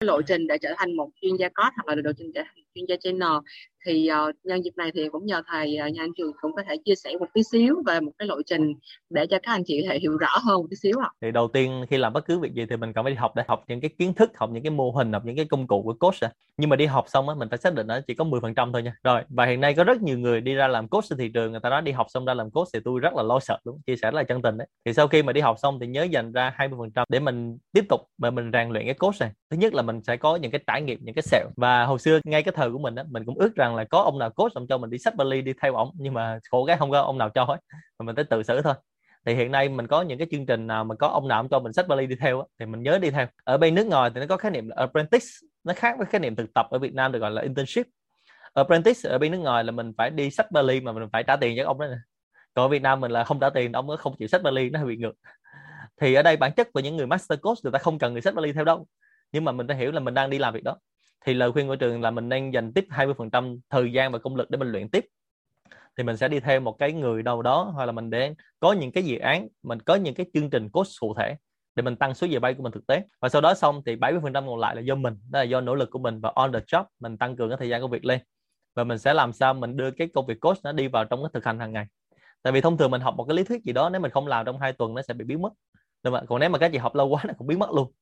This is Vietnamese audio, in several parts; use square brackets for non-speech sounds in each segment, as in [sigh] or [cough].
lộ trình để trở thành một chuyên gia code hoặc là lộ trình trở thành chuyên gia channel thì uh, nhân dịp này thì cũng nhờ thầy uh, nhà anh trường cũng có thể chia sẻ một tí xíu về một cái lộ trình để cho các anh chị thể hiểu rõ hơn một tí xíu ạ. Thì đầu tiên khi làm bất cứ việc gì thì mình cần phải đi học để học những cái kiến thức, học những cái mô hình, học những cái công cụ của coach. Nhưng mà đi học xong á mình phải xác định nó chỉ có 10% thôi nha. Rồi và hiện nay có rất nhiều người đi ra làm coach trên thị trường người ta nói đi học xong ra làm coach thì tôi rất là lo sợ luôn, chia sẻ là chân tình đấy. Thì sau khi mà đi học xong thì nhớ dành ra 20% để mình tiếp tục mà mình rèn luyện cái coach này. Thứ nhất là mình sẽ có những cái trải nghiệm, những cái sẹo và hồi xưa ngay cái thời của mình á mình cũng ước rằng là có ông nào coach xong cho mình đi sách Bali đi theo ổng nhưng mà khổ cái không có ông nào cho hết. Mà mình phải tự xử thôi. Thì hiện nay mình có những cái chương trình nào mà có ông nào cho mình sách Bali đi theo thì mình nhớ đi theo. Ở bên nước ngoài thì nó có khái niệm là apprentice. Nó khác với khái niệm thực tập ở Việt Nam được gọi là internship. Apprentice ở bên nước ngoài là mình phải đi sách Bali mà mình phải trả tiền cho ông đó nè. Còn ở Việt Nam mình là không trả tiền, ông không chịu sách Bali nó hơi bị ngược. Thì ở đây bản chất của những người master coach, người ta không cần người sách Bali theo đâu. Nhưng mà mình phải hiểu là mình đang đi làm việc đó thì lời khuyên của trường là mình nên dành tiếp 20% thời gian và công lực để mình luyện tiếp. Thì mình sẽ đi theo một cái người đâu đó, hoặc là mình để có những cái dự án, mình có những cái chương trình coach cụ thể để mình tăng số giờ bay của mình thực tế. Và sau đó xong thì 70% còn lại là do mình, đó là do nỗ lực của mình và on the job, mình tăng cường cái thời gian công việc lên. Và mình sẽ làm sao mình đưa cái công việc coach nó đi vào trong cái thực hành hàng ngày. Tại vì thông thường mình học một cái lý thuyết gì đó, nếu mình không làm trong hai tuần nó sẽ bị biến mất. Đúng không? còn nếu mà các chị học lâu quá nó cũng biến mất luôn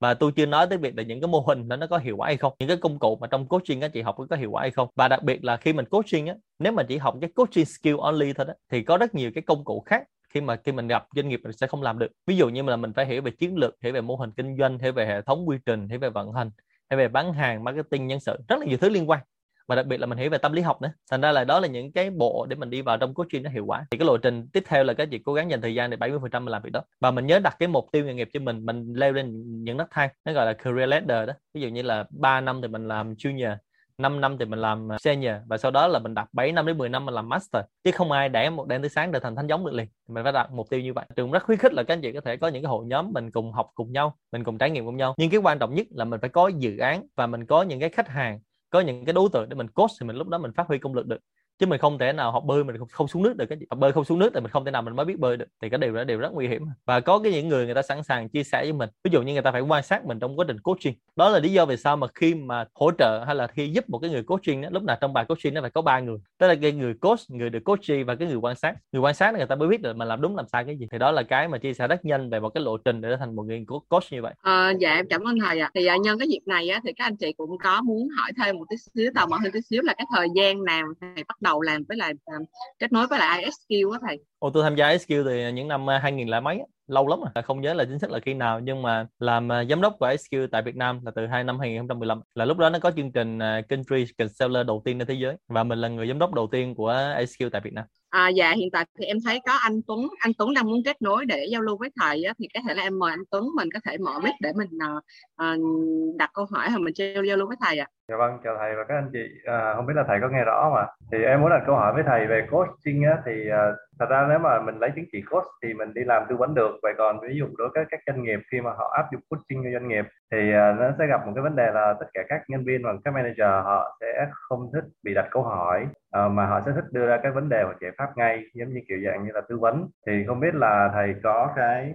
và tôi chưa nói tới việc là những cái mô hình đó nó có hiệu quả hay không, những cái công cụ mà trong coaching các chị học có hiệu quả hay không. Và đặc biệt là khi mình coaching á, nếu mà chỉ học cái coaching skill only thôi đó, thì có rất nhiều cái công cụ khác khi mà, khi mình gặp doanh nghiệp mình sẽ không làm được. Ví dụ như là mình phải hiểu về chiến lược, hiểu về mô hình kinh doanh, hiểu về hệ thống quy trình, hiểu về vận hành hay về bán hàng, marketing, nhân sự, rất là nhiều thứ liên quan và đặc biệt là mình hiểu về tâm lý học nữa. Thành ra là đó là những cái bộ để mình đi vào trong coaching nó hiệu quả. Thì cái lộ trình tiếp theo là cái việc cố gắng dành thời gian để 70 phần trăm mình làm việc đó. Và mình nhớ đặt cái mục tiêu nghề nghiệp cho mình mình leo lên những nấc thang, nó gọi là career ladder đó. Ví dụ như là 3 năm thì mình làm junior 5 năm thì mình làm senior, và sau đó là mình đặt 7 năm đến 10 năm mình làm master. Chứ không ai để một đêm tới sáng để thành thánh giống được liền. Mình phải đặt mục tiêu như vậy. Trường rất khuyến khích là các anh chị có thể có những cái hội nhóm mình cùng học cùng nhau, mình cùng trải nghiệm cùng nhau. Nhưng cái quan trọng nhất là mình phải có dự án và mình có những cái khách hàng có những cái đối tượng để mình coach thì mình lúc đó mình phát huy công lực được chứ mình không thể nào học bơi mình không, không xuống nước được cái học bơi không xuống nước thì mình không thể nào mình mới biết bơi được. Thì cái điều đó đều rất nguy hiểm. Và có cái những người người ta sẵn sàng chia sẻ với mình. Ví dụ như người ta phải quan sát mình trong quá trình coaching. Đó là lý do vì sao mà khi mà hỗ trợ hay là khi giúp một cái người coaching đó, lúc nào trong bài coaching nó phải có ba người. Tức là cái người coach người được coaching và cái người quan sát. Người quan sát người ta mới biết được mình làm đúng làm sai cái gì. Thì đó là cái mà chia sẻ rất nhanh về một cái lộ trình để trở thành một người coach như vậy. À, dạ em cảm ơn thầy ạ. À. thì à, nhân cái dịp này á, thì các anh chị cũng có muốn hỏi thêm một tí xíu tò mò hơn tí xíu là cái thời gian nào thầy bắt đầu làm với lại à, kết nối với lại ISQ á thầy. Ồ, tôi tham gia ISQ từ những năm à, 2000 là mấy lâu lắm rồi không nhớ là chính xác là khi nào nhưng mà làm uh, giám đốc của ISQ tại Việt Nam là từ hai năm 2015 là lúc đó nó có chương trình uh, country counselor đầu tiên trên thế giới và mình là người giám đốc đầu tiên của ISQ tại Việt Nam À, dạ hiện tại thì em thấy có anh Tuấn anh Tuấn đang muốn kết nối để giao lưu với thầy á, thì có thể là em mời anh Tuấn mình có thể mở mic để mình uh, đặt câu hỏi hoặc mình giao, giao lưu với thầy ạ. À. Dạ vâng chào thầy và các anh chị à, không biết là thầy có nghe rõ không ạ? Thì em muốn đặt câu hỏi với thầy về coaching á thì uh, thật ra nếu mà mình lấy chứng chỉ coach thì mình đi làm tư vấn được vậy còn ví dụ đối với các doanh nghiệp khi mà họ áp dụng coaching cho doanh nghiệp thì uh, nó sẽ gặp một cái vấn đề là tất cả các nhân viên và các manager họ sẽ không thích bị đặt câu hỏi uh, mà họ sẽ thích đưa ra cái vấn đề hoặc giải pháp ngay giống như kiểu dạng như là tư vấn thì không biết là thầy có cái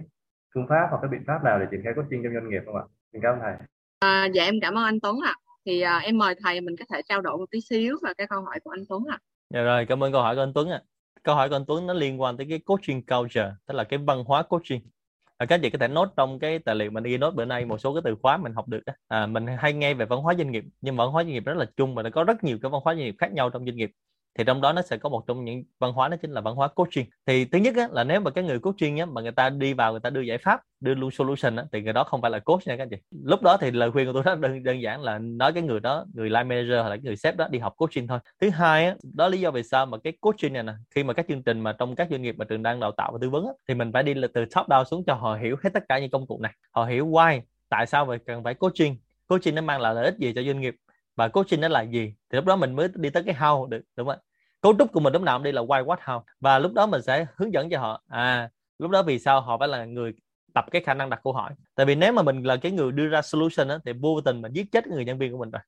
phương pháp hoặc cái biện pháp nào để triển khai coaching trong doanh nghiệp không ạ? Xin cảm ơn thầy. À, dạ em cảm ơn anh Tuấn ạ. À. Thì à, em mời thầy mình có thể trao đổi một tí xíu về cái câu hỏi của anh Tuấn ạ. À. Dạ rồi, cảm ơn câu hỏi của anh Tuấn ạ. À. Câu hỏi của anh Tuấn nó liên quan tới cái coaching culture, tức là cái văn hóa coaching. À, các chị có thể nốt trong cái tài liệu mình ghi nốt bữa nay một số cái từ khóa mình học được đó. À, mình hay nghe về văn hóa doanh nghiệp nhưng văn hóa doanh nghiệp rất là chung và nó có rất nhiều cái văn hóa doanh nghiệp khác nhau trong doanh nghiệp thì trong đó nó sẽ có một trong những văn hóa đó chính là văn hóa coaching. Thì thứ nhất á, là nếu mà cái người coaching á, mà người ta đi vào người ta đưa giải pháp đưa luôn solution á, thì người đó không phải là coach nha các anh chị. Lúc đó thì lời khuyên của tôi rất đơn đơn giản là nói cái người đó người line manager hoặc là cái người sếp đó đi học coaching thôi. Thứ hai á, đó lý do vì sao mà cái coaching này nè khi mà các chương trình mà trong các doanh nghiệp mà trường đang đào tạo và tư vấn á, thì mình phải đi từ top down xuống cho họ hiểu hết tất cả những công cụ này. Họ hiểu why tại sao mà cần phải coaching. Coaching nó mang lại lợi ích gì cho doanh nghiệp và coaching nó là gì? Thì lúc đó mình mới đi tới cái how được đúng không cấu trúc của mình lúc nào cũng đi là why what how và lúc đó mình sẽ hướng dẫn cho họ à lúc đó vì sao họ phải là người tập cái khả năng đặt câu hỏi? Tại vì nếu mà mình là cái người đưa ra solution á, thì vô tình mình giết chết người nhân viên của mình rồi.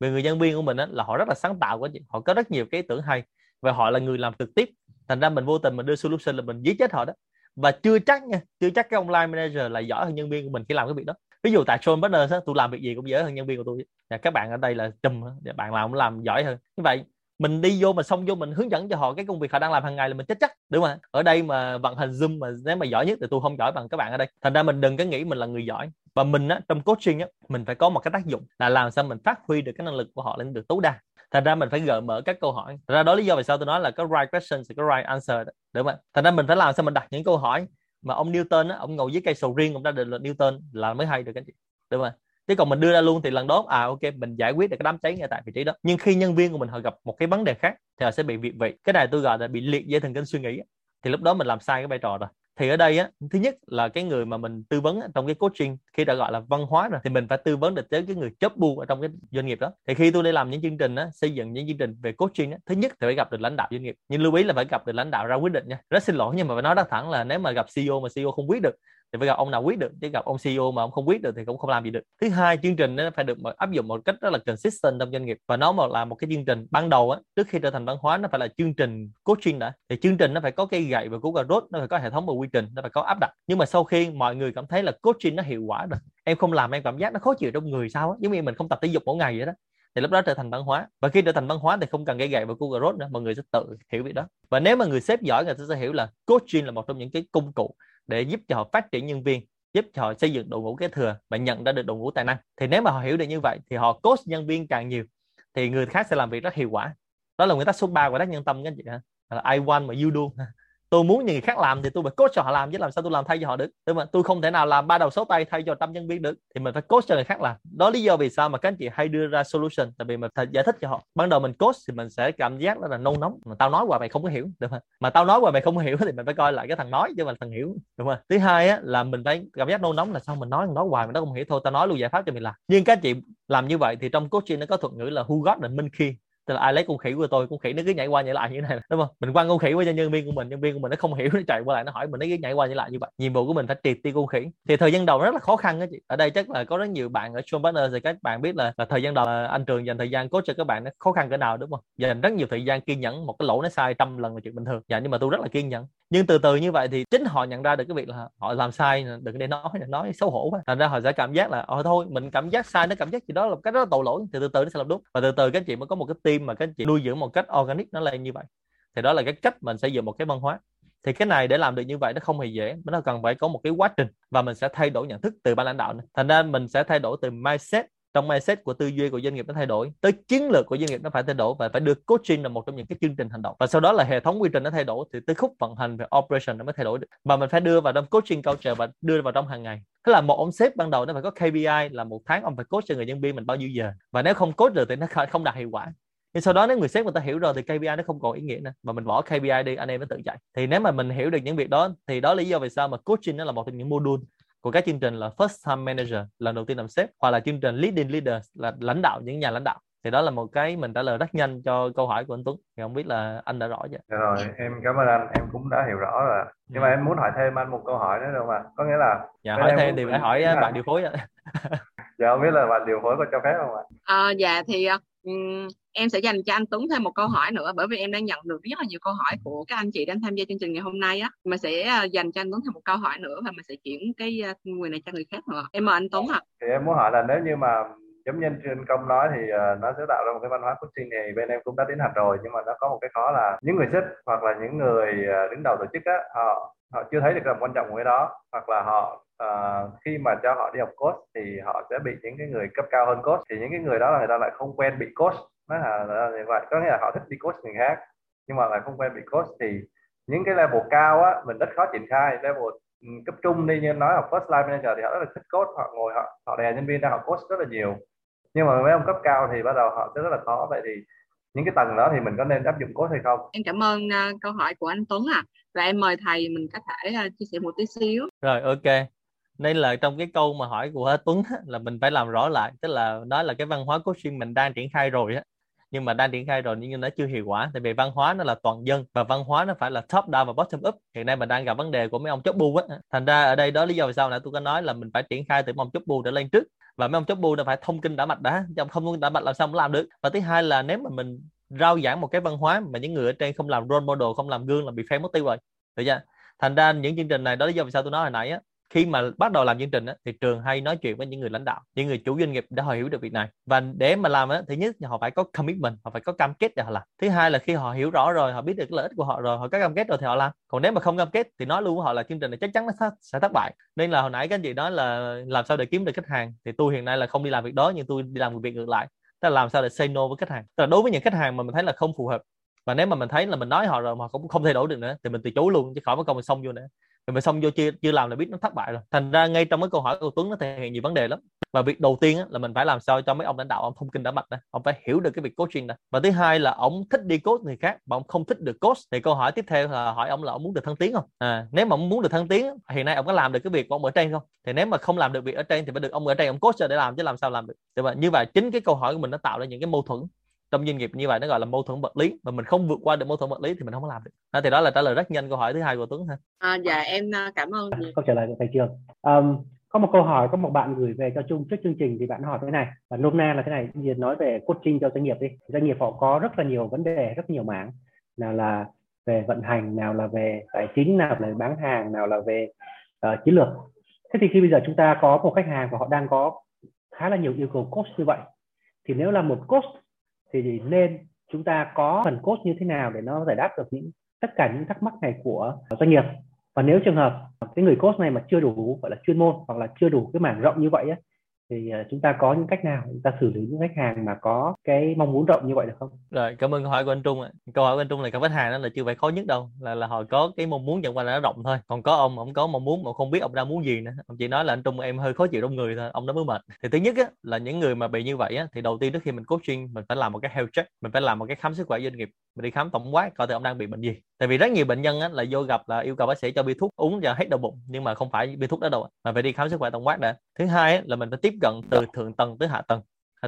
Vì người nhân viên của mình á, là họ rất là sáng tạo quá họ có rất nhiều cái ý tưởng hay và họ là người làm trực tiếp. Thành ra mình vô tình mình đưa solution là mình giết chết họ đó. Và chưa chắc nha chưa chắc cái online manager là giỏi hơn nhân viên của mình khi làm cái việc đó. Ví dụ tại John Partners tôi làm việc gì cũng dễ hơn nhân viên của tôi. Và các bạn ở đây là chùm bạn nào cũng làm giỏi hơn. Như vậy mình đi vô mà xong vô mình hướng dẫn cho họ cái công việc họ đang làm hàng ngày là mình chết chắc, đúng không ở đây mà vận hành zoom mà nếu mà giỏi nhất thì tôi không giỏi bằng các bạn ở đây. Thành ra mình đừng có nghĩ mình là người giỏi. Và mình á, trong coaching á, mình phải có một cái tác dụng là làm sao mình phát huy được cái năng lực của họ lên được tối đa. Thành ra mình phải gợi mở các câu hỏi. Thành ra đó lý do vì sao tôi nói là có right question thì có right answer đúng không thành ra mình phải làm sao mình đặt những câu hỏi mà ông Newton á, ông ngồi dưới cây sầu riêng, ông ra định luật Newton là mới hay được, anh chị, đúng không chứ còn mình đưa ra luôn thì lần đó à ok, mình giải quyết được cái đám cháy ngay tại vị trí đó. Nhưng khi nhân viên của mình họ gặp một cái vấn đề khác thì họ sẽ bị việc vị. Cái này tôi gọi là bị liệt dây thần kinh suy nghĩ. Thì lúc đó mình làm sai cái vai trò rồi. Thì ở đây á, thứ nhất là cái người mà mình tư vấn trong cái coaching, khi đã gọi là văn hóa rồi, thì mình phải tư vấn được tới cái người chấp bu ở trong cái doanh nghiệp đó. Thì khi tôi đi làm những chương trình á, xây dựng những chương trình về coaching á, thứ nhất thì phải gặp được lãnh đạo doanh nghiệp. Nhưng lưu ý là phải gặp được lãnh đạo ra quyết định nha. Rất xin lỗi nhưng mà phải nói rất thẳng là nếu mà gặp CEO mà CEO không quyết được thì phải gặp ông nào quyết được, chứ gặp ông CEO mà ông không quyết được thì cũng không làm gì được. Thứ hai, chương trình nó phải được áp dụng một cách rất là consistent trong doanh nghiệp. Và nó mà là một cái chương trình ban đầu á, trước khi trở thành văn hóa, nó phải là chương trình coaching đã. Thì chương trình nó phải có cây gậy và cú cà rốt, nó phải có hệ thống và quy trình, nó phải có áp đặt. Nhưng mà sau khi mọi người cảm thấy là coaching nó hiệu quả rồi, em không làm em cảm giác nó khó chịu trong người sao á, giống như mình không tập thể dục mỗi ngày vậy đó. Thì lúc đó trở thành văn hóa. Và khi trở thành văn hóa thì không cần gây gậy và Google Road nữa, mọi người sẽ tự hiểu việc đó. Và nếu mà người sếp giỏi người ta sẽ hiểu là coaching là một trong những cái công cụ để giúp cho họ phát triển nhân viên, giúp cho họ xây dựng đội ngũ kế thừa và nhận ra được đội ngũ tài năng. Thì nếu mà họ hiểu được như vậy thì họ coach nhân viên càng nhiều thì người khác sẽ làm việc rất hiệu quả. Đó là nguyên tắc số 3 của tác nhân tâm các anh chị ha là I want mà you do tôi muốn những người khác làm thì tôi phải coach cho họ làm, chứ làm sao tôi làm thay cho họ được? Đúng không tôi không thể nào làm ba đầu số tay thay cho trăm nhân viên được, thì mình phải coach cho người khác làm. Đó lý do vì sao mà các anh chị hay đưa ra solution, tại vì mình phải giải thích cho họ. Ban đầu mình coach thì mình sẽ cảm giác đó là nôn nóng. Mà tao nói qua mày không có hiểu được không mà tao nói qua mày không có hiểu thì mình phải coi lại cái thằng nói, chứ mà thằng hiểu, đúng không thứ hai á, là mình phải cảm giác nôn nóng là sao mình nói nói hoài mà nó không hiểu. Thôi, tao nói luôn giải pháp cho mình làm. Nhưng các anh chị làm như vậy thì trong coaching nó có thuật ngữ là who got the minh khi tức là ai lấy con khỉ của tôi con khỉ nó cứ nhảy qua nhảy lại như thế này đúng không? Mình quăng con khỉ qua cho nhân viên của mình nhân viên của mình nó không hiểu nó chạy qua lại nó hỏi mình nó cứ nhảy qua nhảy lại như vậy. Nhiệm vụ của mình phải triệt tiêu con khỉ. Thì thời gian đầu rất là khó khăn đó chị. Ở đây chắc là có rất nhiều bạn ở Sean Partner thì các bạn biết là, là thời gian đầu anh trường dành thời gian coach cho các bạn nó khó khăn cỡ nào đúng không? Dành rất nhiều thời gian kiên nhẫn một cái lỗ nó sai trăm lần là chuyện bình thường. Dạ nhưng mà tôi rất là kiên nhẫn nhưng từ từ như vậy thì chính họ nhận ra được cái việc là họ làm sai, đừng để nói nói xấu hổ quá. Thành ra họ sẽ cảm giác là ờ thôi, mình cảm giác sai, nó cảm giác gì đó là cái rất là tội lỗi, thì từ từ nó sẽ làm đúng. Và từ từ các chị mới có một cái team mà các chị nuôi dưỡng một cách organic nó lên như vậy. Thì đó là cái cách mình xây dựng một cái văn hóa. Thì cái này để làm được như vậy nó không hề dễ, nó cần phải có một cái quá trình và mình sẽ thay đổi nhận thức từ ban lãnh đạo này. thành ra mình sẽ thay đổi từ mindset trong mindset của tư duy của doanh nghiệp nó thay đổi, tới chiến lược của doanh nghiệp nó phải thay đổi và phải được coaching là một trong những cái chương trình hành động. Và sau đó là hệ thống quy trình nó thay đổi thì tới khúc vận hành về operation nó mới thay đổi được. Mà mình phải đưa vào trong coaching culture và đưa vào trong hàng ngày. Thế là một ông sếp ban đầu nó phải có KPI là một tháng ông phải coach cho người nhân viên mình bao nhiêu giờ. Và nếu không coach được thì nó không đạt hiệu quả. Nhưng sau đó nếu người sếp người ta hiểu rồi thì KPI nó không còn ý nghĩa nữa. Mà mình bỏ KPI đi, anh em nó tự chạy. Thì nếu mà mình hiểu được những việc đó thì đó là lý do vì sao mà coaching nó là một trong những module của các chương trình là first time manager lần đầu tiên làm sếp hoặc là chương trình leading leaders là lãnh đạo những nhà lãnh đạo. Thì đó là một cái mình trả lời rất nhanh cho câu hỏi của anh Tuấn. Thì không biết là anh đã rõ chưa? Dạ rồi em cảm ơn anh em cũng đã hiểu rõ rồi. Nhưng mà ừ. em muốn hỏi thêm anh một câu hỏi nữa được không ạ? Có nghĩa là dạ hỏi thêm thì phải hỏi là... bạn điều phối ạ [laughs] dạ không biết là bạn điều phối có cho phép không ạ? À, dạ thì um, em sẽ dành cho anh Tuấn thêm một câu hỏi nữa bởi vì em đang nhận được rất là nhiều câu hỏi của các anh chị đang tham gia chương trình ngày hôm nay á. Mà sẽ à, dành cho anh Tuấn thêm một câu hỏi nữa và mình sẽ chuyển cái à, người này cho người khác nữa. Em mời anh Tuấn ạ. À. thì em muốn hỏi là nếu như mà giống như anh trên công nói thì uh, nó sẽ tạo ra một cái văn hóa coaching này bên em cũng đã tiến hành rồi. Nhưng mà nó có một cái khó là những người sếp hoặc là những người uh, đứng đầu tổ chức á họ họ chưa thấy được tầm quan trọng của cái đó. Hoặc là họ uh, khi mà cho họ đi học coach thì họ sẽ bị những cái người cấp cao hơn coach thì những cái người đó là người ta lại không quen bị coach nó là, là như vậy. Có nghĩa là họ thích đi coach người khác nhưng mà lại không quen bị coach thì những cái level cao á mình rất khó triển khai. Level ừ, cấp trung đi như nói học first line manager thì họ rất là thích coach họ ngồi họ họ đè nhân viên ra họ coach rất là nhiều. Nhưng mà mấy ông cấp cao thì bắt đầu họ sẽ rất là khó. Vậy thì những cái tầng đó thì mình có nên áp dụng coach hay không? Em cảm ơn uh, câu hỏi của anh Tuấn à và em mời thầy mình có thể uh, chia sẻ một tí xíu. Rồi ok. Nên là trong cái câu mà hỏi của Tuấn là mình phải làm rõ lại. Tức là nói là cái văn hóa coaching mình đang triển khai rồi á nhưng mà đang triển khai rồi, nhưng nó chưa hiệu quả. Tại vì văn hóa nó là toàn dân và văn hóa nó phải là top down và bottom up. Hiện nay mình đang gặp vấn đề của mấy ông chốt bu á. Thành ra ở đây đó lý do vì sao nãy tôi có nói là mình phải triển khai từ mấy ông chốt bu để lên trước. Và mấy ông chốt bu nó phải thông kinh đã mạch đã. Trong không thông kinh đã mạch làm sao mà làm được. Và thứ hai là nếu mà mình rao giảng một cái văn hóa mà những người ở trên không làm role model, không làm gương là bị phê mất tiêu rồi. Được chưa? Thành ra những chương trình này đó lý do vì sao tôi nói hồi nãy á khi mà bắt đầu làm chương trình á, thì trường hay nói chuyện với những người lãnh đạo những người chủ doanh nghiệp để họ hiểu được việc này. Và để mà làm á, thứ nhất là họ phải có commitment họ phải có cam kết để họ làm. Thứ hai là khi họ hiểu rõ rồi họ biết được lợi ích của họ rồi họ có cam kết rồi thì họ làm. Còn nếu mà không cam kết thì nói luôn với họ là chương trình này chắc chắn nó sẽ thất bại. Nên là hồi nãy các anh chị nói là làm sao để kiếm được khách hàng thì tôi hiện nay là không đi làm việc đó nhưng tôi đi làm một việc ngược lại. Tức là làm sao để say no với khách hàng. Tức là đối với những khách hàng mà mình thấy là không phù hợp và nếu mà mình thấy là mình nói họ rồi mà cũng không thay đổi được nữa thì mình từ chối luôn chứ khỏi mất công mình xong vô nữa rồi mình xong vô chưa chưa làm là biết nó thất bại rồi. Thành ra ngay trong cái câu hỏi của Tuấn nó thể hiện nhiều vấn đề lắm. Và việc đầu tiên á, là mình phải làm sao cho mấy ông lãnh đạo ông thông kinh đã mạch đó ông phải hiểu được cái việc coaching đó và thứ hai là ông thích đi coach người khác mà ông không thích được coach. Thì câu hỏi tiếp theo là hỏi ông là ông muốn được thăng tiến không? À, nếu mà ông muốn được thăng tiến hiện nay ông có làm được cái việc của ông ở trên không? Thì nếu mà không làm được việc ở trên thì phải được ông ở trên ông coach để làm chứ làm sao làm được. Thì mà như vậy chính cái câu hỏi của mình nó tạo ra những cái mâu thuẫn trong doanh nghiệp như vậy nó gọi là mâu thuẫn vật lý và mình không vượt qua được mâu thuẫn vật lý thì mình không có làm được. À, thì đó là trả lời rất nhanh câu hỏi thứ hai của Tuấn ha. À, dạ em à, cảm ơn câu trả lời của thầy trường. Um, có một câu hỏi có một bạn gửi về cho chung trước chương trình thì bạn hỏi thế này và nôm na là thế này thì nói về coaching cho doanh nghiệp đi. Doanh nghiệp họ có rất là nhiều vấn đề rất nhiều mảng. Nào là về vận hành nào là về tài chính nào là bán hàng nào là về uh, chiến lược. Thế thì khi bây giờ chúng ta có một khách hàng và họ đang có khá là nhiều yêu cầu coach như vậy thì nếu là một coach thì nên chúng ta có phần cốt như thế nào để nó giải đáp được những tất cả những thắc mắc này của doanh nghiệp? Và nếu trường hợp cái người cốt này mà chưa đủ gọi là chuyên môn hoặc là chưa đủ cái mảng rộng như vậy á, thì à, chúng ta có những cách nào chúng ta xử lý những khách hàng mà có cái mong muốn rộng như vậy được không? Rồi cảm ơn câu hỏi của anh Trung ạ. Câu hỏi của anh Trung là các khách hàng đó là chưa phải khó nhất đâu, là là họ có cái mong muốn chẳng qua là nó rộng thôi. Còn có ông ông có mong muốn mà không biết ông đang muốn gì nữa. Ông chỉ nói là anh Trung em hơi khó chịu trong người thôi, ông đó mới mệt. Thì thứ nhất á, là những người mà bị như vậy á, thì đầu tiên trước khi mình coaching mình phải làm một cái health check, mình phải làm một cái khám sức khỏe doanh nghiệp, mình đi khám tổng quát coi thử ông đang bị bệnh gì. Tại vì rất nhiều bệnh nhân á, là vô gặp là yêu cầu bác sĩ cho bi thuốc uống cho hết đau bụng nhưng mà không phải bi thuốc đó đâu, mà phải đi khám sức khỏe tổng quát đã. Thứ hai á, là mình phải tiếp cận từ thượng tầng tới hạ tầng.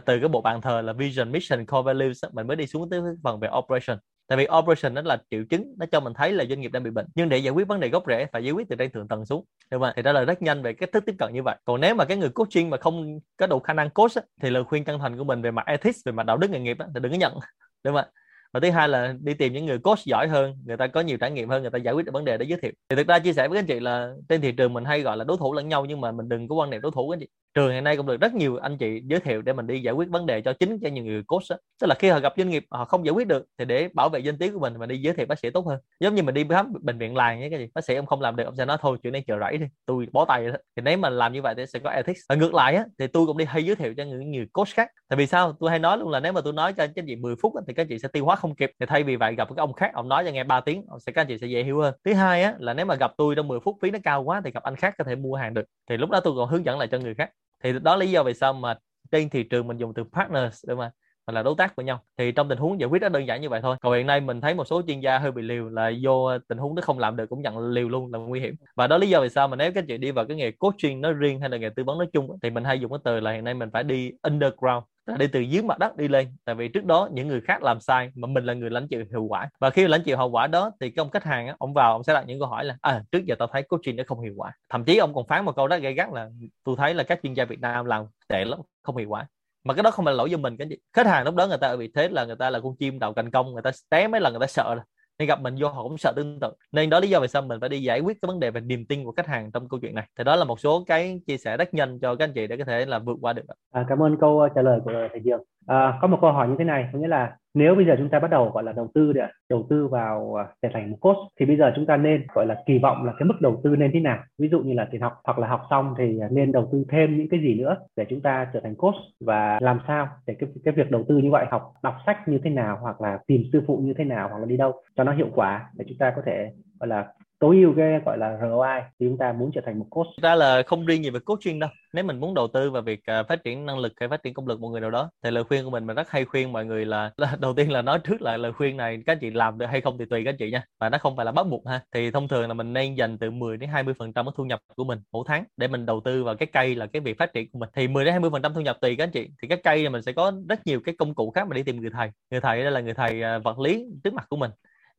Từ cái bộ bàn thờ là vision mission core values mình mới đi xuống tới phần về operation. Tại vì operation nó là triệu chứng nó cho mình thấy là doanh nghiệp đang bị bệnh. Nhưng để giải quyết vấn đề gốc rễ phải giải quyết từ trên thượng tầng xuống. Đúng không thì đó là rất nhanh về cách thức tiếp cận như vậy. Còn nếu mà cái người coaching mà không có đủ khả năng coach thì lời khuyên chân thành của mình về mặt ethics về mặt đạo đức nghề nghiệp thì đừng có nhận. Đúng không và thứ hai là đi tìm những người coach giỏi hơn người ta có nhiều trải nghiệm hơn người ta giải quyết được vấn đề để giới thiệu. Thì thực ra chia sẻ với anh chị là trên thị trường mình hay gọi là đối thủ lẫn nhau nhưng mà mình đừng có quan niệm đối thủ anh chị trường hiện nay cũng được rất nhiều anh chị giới thiệu để mình đi giải quyết vấn đề cho chính cho những người coach đó. tức là khi họ gặp doanh nghiệp họ không giải quyết được thì để bảo vệ danh tiếng của mình mà đi giới thiệu bác sĩ tốt hơn. Giống như mình đi khám bệnh viện làng nhé cái gì bác sĩ ông không làm được ông sẽ nói thôi chuyện này chờ rẫy đi tôi bó tay đó. Thì nếu mà làm như vậy thì sẽ có ethics. Và ngược lại á, thì tôi cũng đi hay giới thiệu cho những người coach khác. Tại vì sao? Tôi hay nói luôn là nếu mà tôi nói cho các anh chị 10 phút thì các chị sẽ tiêu hóa không kịp. Thì thay vì vậy gặp cái ông khác ông nói cho nghe 3 tiếng sẽ các anh chị sẽ dễ hiểu hơn. Thứ hai á, là nếu mà gặp tôi trong 10 phút phí nó cao quá thì gặp anh khác có thể mua hàng được. Thì lúc đó tôi còn hướng dẫn lại cho người khác thì đó lý do vì sao mà trên thị trường mình dùng từ partners đúng không mà là đối tác với nhau. Thì trong tình huống giải quyết nó đơn giản như vậy thôi. Còn hiện nay mình thấy một số chuyên gia hơi bị liều là vô tình huống nó không làm được cũng nhận liều luôn là nguy hiểm. Và đó lý do vì sao mà nếu các chị đi vào cái nghề coaching nó riêng hay là nghề tư vấn nói chung thì mình hay dùng cái từ là hiện nay mình phải đi underground đi từ dưới mặt đất đi lên. Tại vì trước đó những người khác làm sai mà mình là người lãnh chịu hiệu quả. Và khi lãnh chịu hậu quả đó thì cái ông khách hàng á, ông vào ông sẽ đặt những câu hỏi là à trước giờ tao thấy coaching nó không hiệu quả. Thậm chí ông còn phán một câu rất gay gắt là tôi thấy là các chuyên gia Việt Nam làm tệ lắm không hiệu quả. Mà cái đó không phải là lỗi do mình. Cái gì? Khách hàng lúc đó người ta ở vị thế là người ta là con chim đầu cành công người ta té mấy lần người ta sợ rồi hay gặp mình vô họ cũng sợ tương tự. Nên đó lý do vì sao mình phải đi giải quyết cái vấn đề về niềm tin của khách hàng trong câu chuyện này. Thì đó là một số cái chia sẻ rất nhanh cho các anh chị để có thể là vượt qua được. À, cảm ơn câu ờ, trả lời của thầy Dương à, có một câu hỏi như thế này có nghĩa là nếu bây giờ chúng ta bắt đầu gọi là đầu tư để đầu tư vào à, để trở thành một coach thì bây giờ chúng ta nên gọi là kỳ vọng là cái mức đầu tư nên thế nào? Ví dụ như là tiền học hoặc là học xong thì nên đầu tư thêm những cái gì nữa để chúng ta trở thành coach và làm sao để cái cái việc đầu tư như vậy học đọc sách như thế nào hoặc là tìm sư phụ như thế nào hoặc là đi đâu cho nó hiệu quả để chúng ta có thể gọi là tối ưu cái gọi là ROI thì chúng ta muốn trở thành một coach. Ra là không riêng gì về coaching đâu. Nếu mình muốn đầu tư vào việc à, phát triển năng lực hay phát triển công lực một người nào đó thì lời khuyên của mình mình rất hay khuyên mọi người là, là [laughs] đầu tiên là nói trước là lời khuyên này các chị làm được hay không thì tùy các chị nha. Và nó không phải là bắt buộc ha. Thì thông thường là mình nên dành từ 10 đến 20 phần trăm thu nhập của mình mỗi tháng để mình đầu tư vào cái cây là cái việc phát triển của mình. Thì 10 đến 20 phần trăm thu nhập tùy các chị. Thì cái cây là mình sẽ có rất nhiều cái công cụ khác mà đi tìm người thầy. Người thầy đây là người thầy à, vật lý trước mặt của mình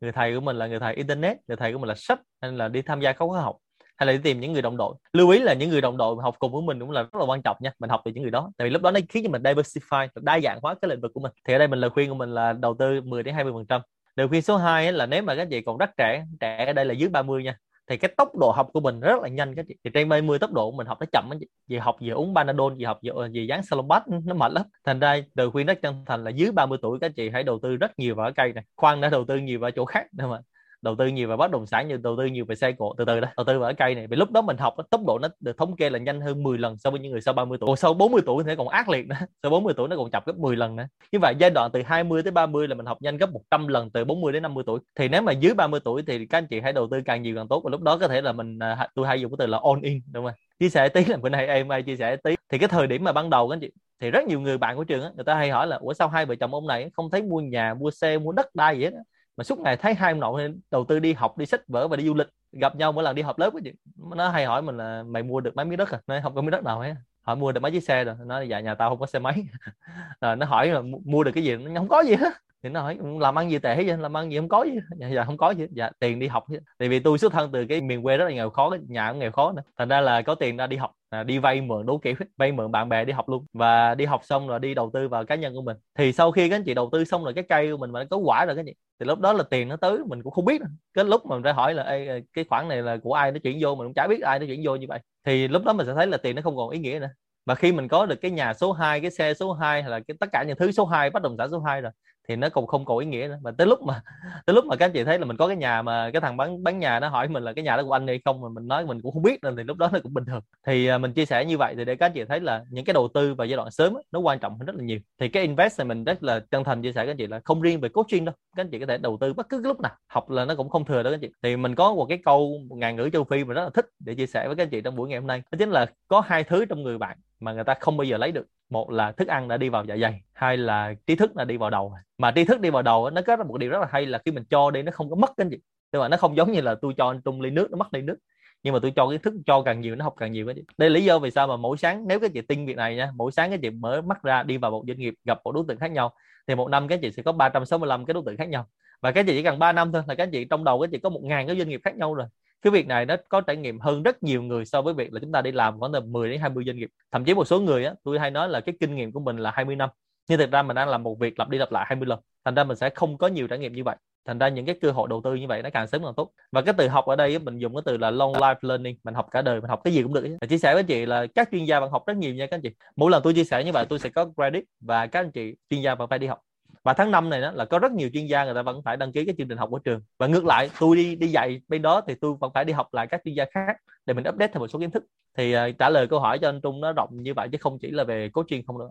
người thầy của mình là người thầy internet, người thầy của mình là sách hay là đi tham gia khóa học, hay là đi tìm những người đồng đội. Lưu ý là những người đồng đội học cùng với mình cũng là rất là quan trọng nha, mình học từ những người đó, tại vì lúc đó nó khiến cho mình diversify đa dạng hóa cái lĩnh vực của mình. Thì ở đây mình lời khuyên của mình là đầu tư 10 đến 20 phần trăm. Lời khuyên số 2 là nếu mà các chị còn rất trẻ trẻ ở đây là dưới 30 nha thì cái tốc độ học của mình rất là nhanh. Các chị thì trên 30 tốc độ mình học nó chậm á chị. Học về uống panadol gì học về ờ, vì dán salombat nó mệt lắm. Thành ra lời khuyên rất chân thành là dưới 30 tuổi các chị hãy đầu tư rất nhiều vào cái cây này. Khoan đã đầu tư nhiều vào chỗ khác nữa mà đầu tư nhiều vào bất động sản như đầu tư nhiều về xe cộ. Từ từ đó đầu tư vào cái cây này. Vì lúc đó mình học tốc độ nó được thống kê là nhanh hơn 10 lần so với những người sau 30 tuổi. Còn sau 40 tuổi thì còn ác liệt nữa. [laughs] Sau 40 tuổi nó còn chập gấp 10 lần nữa. Như vậy giai đoạn từ 20 tới 30 là mình học nhanh gấp 100 lần từ 40 đến 50 tuổi. Thì nếu mà dưới 30 tuổi thì các anh chị hãy đầu tư càng nhiều càng tốt. Và lúc đó có thể là mình à, tôi hay dùng cái từ là all in, đúng không? Chia sẻ tí là bữa nay em ai chia sẻ tí. Thì cái thời điểm mà ban đầu các anh chị, thì rất nhiều người bạn của trường á, người ta hay hỏi là, ủa, sao hai vợ chồng ông này không thấy mua nhà, mua xe, mua đất đai gì hết mà suốt ngày thấy hai ông nội đầu tư đi học đi sách vở và đi du lịch gặp nhau mỗi lần đi họp lớp ấy gì nó hay hỏi mình là mày mua được mấy miếng đất à? Nó không có miếng đất nào hết hỏi mua được mấy chiếc xe rồi? Nó dạ nhà tao không có xe máy. [laughs] Rồi nó hỏi là mua được cái gì? Nó không có gì hết. Thì nó hỏi làm ăn gì tệ vậy? Làm ăn gì không có gì dạ, dạ không có gì dạ tiền đi học tại vì tôi xuất thân từ cái miền quê rất là nghèo khó nhà cũng nghèo khó nữa. Thành ra là có tiền ra đi học à, đi vay mượn đủ kiểu vay mượn bạn bè đi học luôn. Và đi học xong rồi đi đầu tư vào cá nhân của mình. Thì sau khi các anh chị đầu tư xong rồi cái cây của mình mà nó có quả rồi các anh chị thì lúc đó là tiền nó tới mình cũng không biết cái lúc mà mình phải hỏi là Ê, cái khoản này là của ai nó chuyển vô? Mình cũng chả biết ai nó chuyển vô như vậy. Thì lúc đó mình sẽ thấy là tiền nó không còn ý nghĩa nữa. Và khi mình có được cái nhà số 2, cái xe số 2 hay là cái tất cả những thứ số 2 bất động sản số 2 rồi thì nó cũng không có ý nghĩa nữa. Mà tới lúc mà [laughs] tới lúc mà các anh chị thấy là mình có cái nhà mà cái thằng bán bán nhà nó hỏi mình là cái nhà đó của anh hay không mà mình nói mình cũng không biết nên thì lúc đó nó cũng bình thường. Thì à, mình chia sẻ như vậy thì để các anh chị thấy là những cái đầu tư vào giai đoạn sớm nó quan trọng hơn rất là nhiều. Thì cái invest này mình rất là chân thành chia sẻ các anh chị là không riêng về coaching đâu. Các anh chị có thể đầu tư bất cứ lúc nào, học là nó cũng không thừa đâu các anh chị. Thì mình có một cái câu, một ngàn ngữ châu phi mà rất là thích để chia sẻ với các anh chị trong buổi ngày hôm nay. Đó chính là có hai thứ trong người bạn mà người ta không bao giờ lấy được một là thức ăn đã đi vào dạ dày, hai là trí thức đã đi vào đầu. Mà trí thức đi vào đầu nó có một điều rất là hay là khi mình cho đi, nó không có mất cái gì. Tức là nó không giống như là tôi cho anh trung ly nước, nó mất ly nước. Nhưng mà tôi cho cái thức, cho càng nhiều, nó học càng nhiều cái đây là lý do vì sao mà mỗi sáng, nếu các chị tin việc này nha, mỗi sáng các chị mở mắt ra đi vào một doanh nghiệp, gặp một đối tượng khác nhau, thì một năm các chị sẽ có 365 cái đối tượng khác nhau. Và các chị chỉ cần 3 năm thôi là các chị trong đầu các chị có một ngàn cái doanh nghiệp khác nhau rồi cái việc này nó có trải nghiệm hơn rất nhiều người so với việc là chúng ta đi làm khoảng từ 10 đến 20 doanh nghiệp. Thậm chí một số người á tôi hay nói là cái kinh nghiệm của mình là 20 năm. Nhưng thực ra mình đang làm một việc lặp đi lặp lại 20 lần. Thành ra mình sẽ không có nhiều trải nghiệm như vậy. Thành ra những cái cơ hội đầu tư như vậy nó càng sớm càng tốt. Và cái từ học ở đây mình dùng cái từ là long life learning. Mình học cả đời, mình học cái gì cũng được và chia sẻ với chị là các chuyên gia bạn học rất nhiều nha các anh chị. Mỗi lần tôi chia sẻ như vậy, tôi sẽ có credit và các anh chị chuyên gia bạn phải đi học và tháng 5 này đó là có rất nhiều chuyên gia người ta vẫn phải đăng ký cái chương trình học của trường. Và ngược lại tôi đi đi dạy bên đó thì tôi vẫn phải đi học lại các chuyên gia khác để mình update thêm một số kiến thức. Thì uh, trả lời câu hỏi cho anh Trung nó rộng như vậy chứ không chỉ là về coaching không nữa.